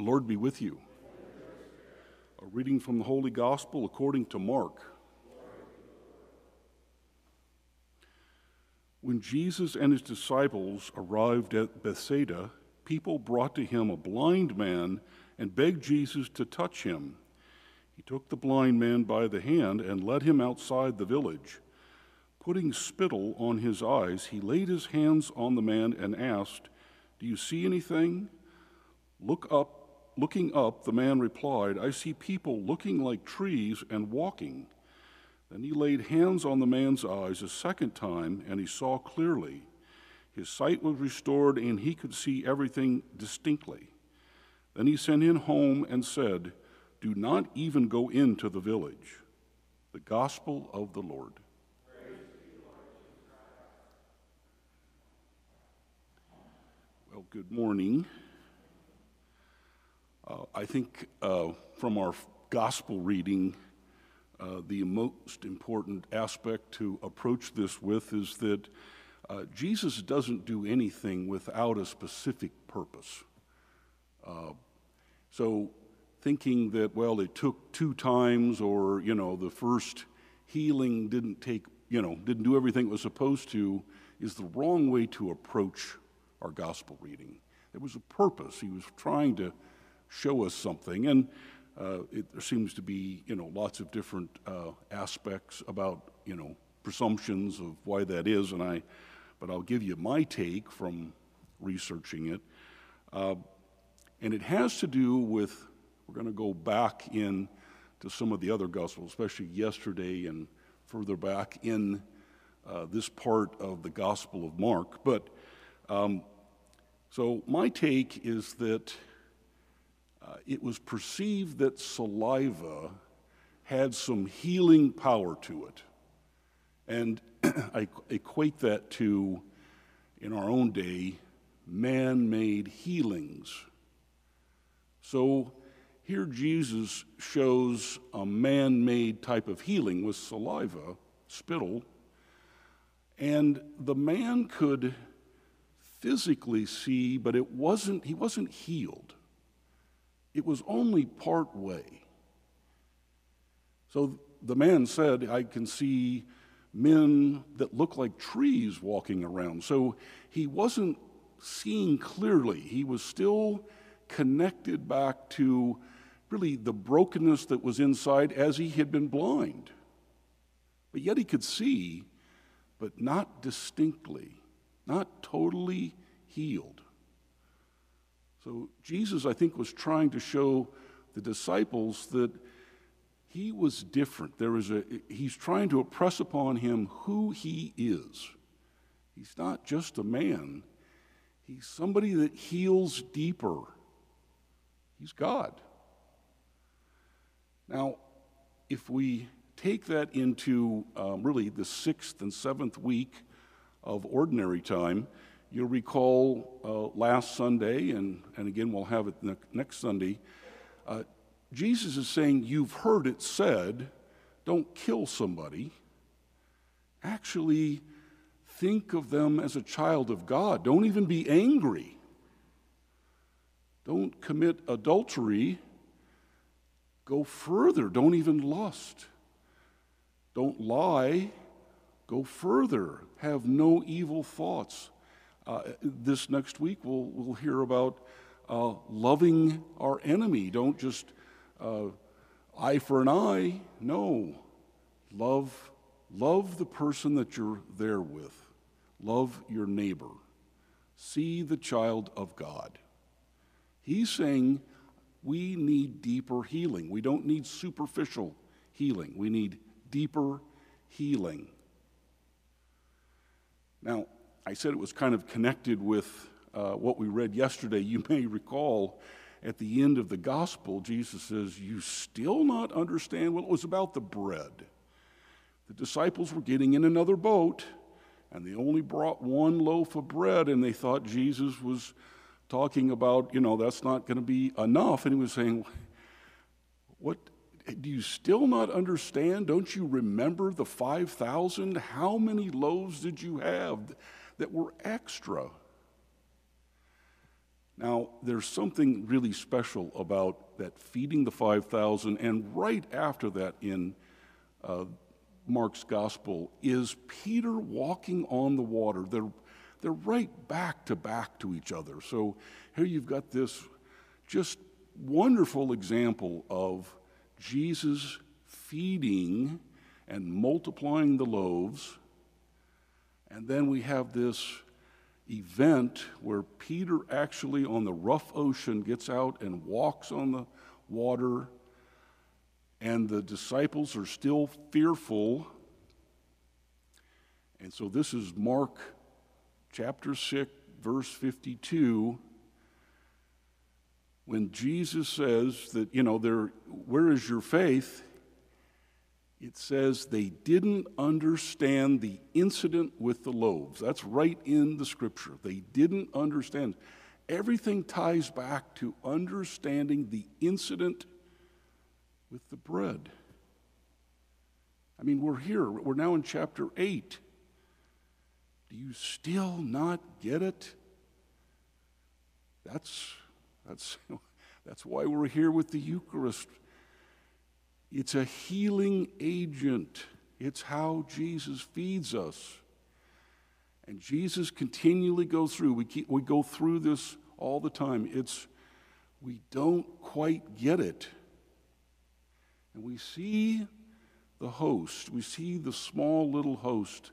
The Lord be with you. A reading from the Holy Gospel according to Mark. When Jesus and his disciples arrived at Bethsaida, people brought to him a blind man and begged Jesus to touch him. He took the blind man by the hand and led him outside the village. Putting spittle on his eyes, he laid his hands on the man and asked, Do you see anything? Look up. Looking up, the man replied, I see people looking like trees and walking. Then he laid hands on the man's eyes a second time, and he saw clearly. His sight was restored, and he could see everything distinctly. Then he sent him home and said, Do not even go into the village. The gospel of the Lord. Well, good morning. I think uh, from our gospel reading, uh, the most important aspect to approach this with is that uh, Jesus doesn't do anything without a specific purpose. Uh, so, thinking that, well, it took two times, or, you know, the first healing didn't take, you know, didn't do everything it was supposed to, is the wrong way to approach our gospel reading. There was a purpose. He was trying to show us something. And uh, it, there seems to be, you know, lots of different uh, aspects about, you know, presumptions of why that is, and I, but I'll give you my take from researching it, uh, and it has to do with. We're going to go back in to some of the other gospels, especially yesterday and further back in uh, this part of the Gospel of Mark. But um, so my take is that uh, it was perceived that saliva had some healing power to it. And I equate that to, in our own day, man made healings. So here Jesus shows a man made type of healing with saliva, spittle, and the man could physically see, but it wasn't, he wasn't healed it was only part way. So the man said, I can see men that look like trees walking around. So he wasn't seeing clearly. He was still connected back to really the brokenness that was inside as he had been blind. But yet he could see, but not distinctly, not totally healed. So Jesus, I think, was trying to show the disciples that he was different. There is a, he's trying to impress upon him who he is. He's not just a man, he's somebody that heals deeper. He's God. Now, if we take that into um, really the sixth and seventh week of ordinary time, You'll recall uh, last Sunday, and, and again we'll have it ne- next Sunday, uh, Jesus is saying, You've heard it said, don't kill somebody. Actually, think of them as a child of God. Don't even be angry. Don't commit adultery. Go further. Don't even lust. Don't lie. Go further. Have no evil thoughts. Uh, this next week, we'll, we'll hear about uh, loving our enemy. Don't just uh, eye for an eye. No. Love, love the person that you're there with. Love your neighbor. See the child of God. He's saying we need deeper healing. We don't need superficial healing. We need deeper healing. Now, I said it was kind of connected with uh, what we read yesterday. You may recall at the end of the gospel, Jesus says, You still not understand? Well, it was about the bread. The disciples were getting in another boat, and they only brought one loaf of bread, and they thought Jesus was talking about, you know, that's not going to be enough. And he was saying, What? Do you still not understand? Don't you remember the 5,000? How many loaves did you have? That were extra. Now, there's something really special about that feeding the 5,000, and right after that in uh, Mark's gospel is Peter walking on the water. They're, they're right back to back to each other. So here you've got this just wonderful example of Jesus feeding and multiplying the loaves. And then we have this event where Peter actually on the rough ocean gets out and walks on the water, and the disciples are still fearful. And so this is Mark chapter 6, verse 52 when Jesus says that, you know, there, where is your faith? It says they didn't understand the incident with the loaves. That's right in the scripture. They didn't understand. Everything ties back to understanding the incident with the bread. I mean, we're here, we're now in chapter 8. Do you still not get it? That's that's, that's why we're here with the Eucharist. It's a healing agent, it's how Jesus feeds us. And Jesus continually goes through, we, keep, we go through this all the time. It's, we don't quite get it. And we see the host, we see the small little host,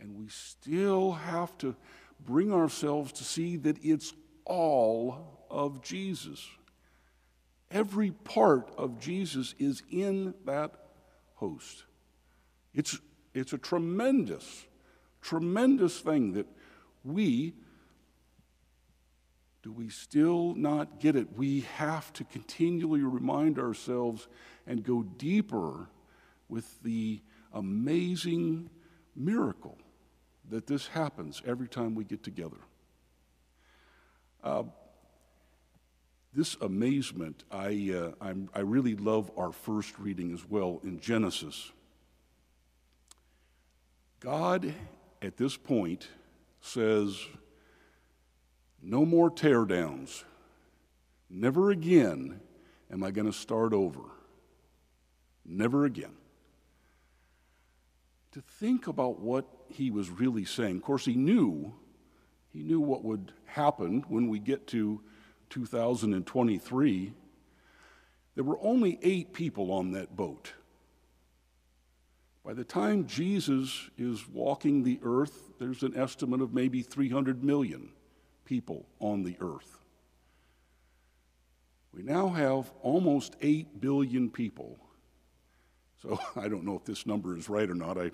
and we still have to bring ourselves to see that it's all of Jesus. Every part of Jesus is in that host. It's, it's a tremendous, tremendous thing that we, do we still not get it? We have to continually remind ourselves and go deeper with the amazing miracle that this happens every time we get together. Uh, this amazement, I, uh, i really love our first reading as well in Genesis. God, at this point, says, No more tear downs. Never again am I going to start over. Never again. To think about what he was really saying. Of course, he knew, he knew what would happen when we get to 2023, there were only eight people on that boat. By the time Jesus is walking the earth, there's an estimate of maybe 300 million people on the earth. We now have almost 8 billion people. So I don't know if this number is right or not. I, of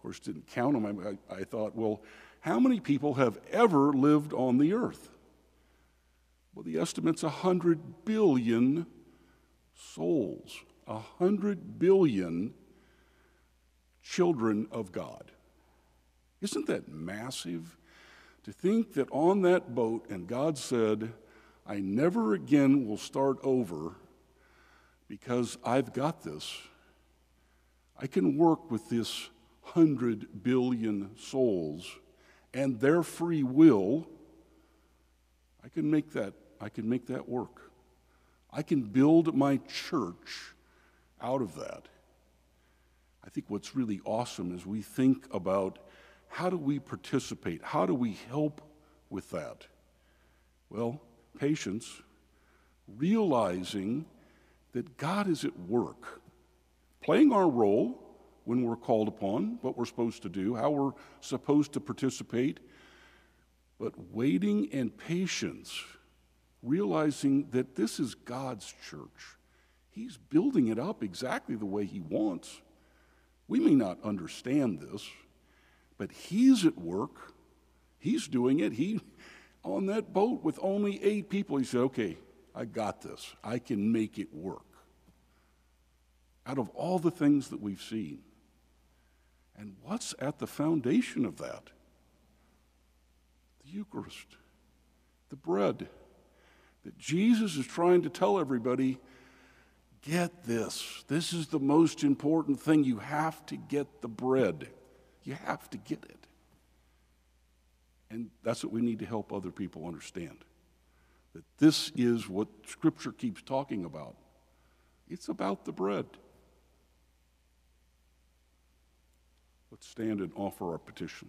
course, didn't count them. I, I thought, well, how many people have ever lived on the earth? Well, the estimate's 100 billion souls, 100 billion children of God. Isn't that massive? To think that on that boat, and God said, I never again will start over because I've got this. I can work with this 100 billion souls and their free will. I can make that I can make that work. I can build my church out of that. I think what's really awesome is we think about how do we participate? How do we help with that? Well, patience, realizing that God is at work, playing our role when we're called upon, what we're supposed to do, how we're supposed to participate, but waiting and patience realizing that this is God's church. He's building it up exactly the way He wants. We may not understand this, but He's at work. He's doing it. He, on that boat with only eight people, He said, Okay, I got this. I can make it work. Out of all the things that we've seen. And what's at the foundation of that? The Eucharist, the bread that Jesus is trying to tell everybody get this. This is the most important thing. You have to get the bread, you have to get it. And that's what we need to help other people understand. that this is what Scripture keeps talking about. It's about the bread. Let's stand and offer our petition.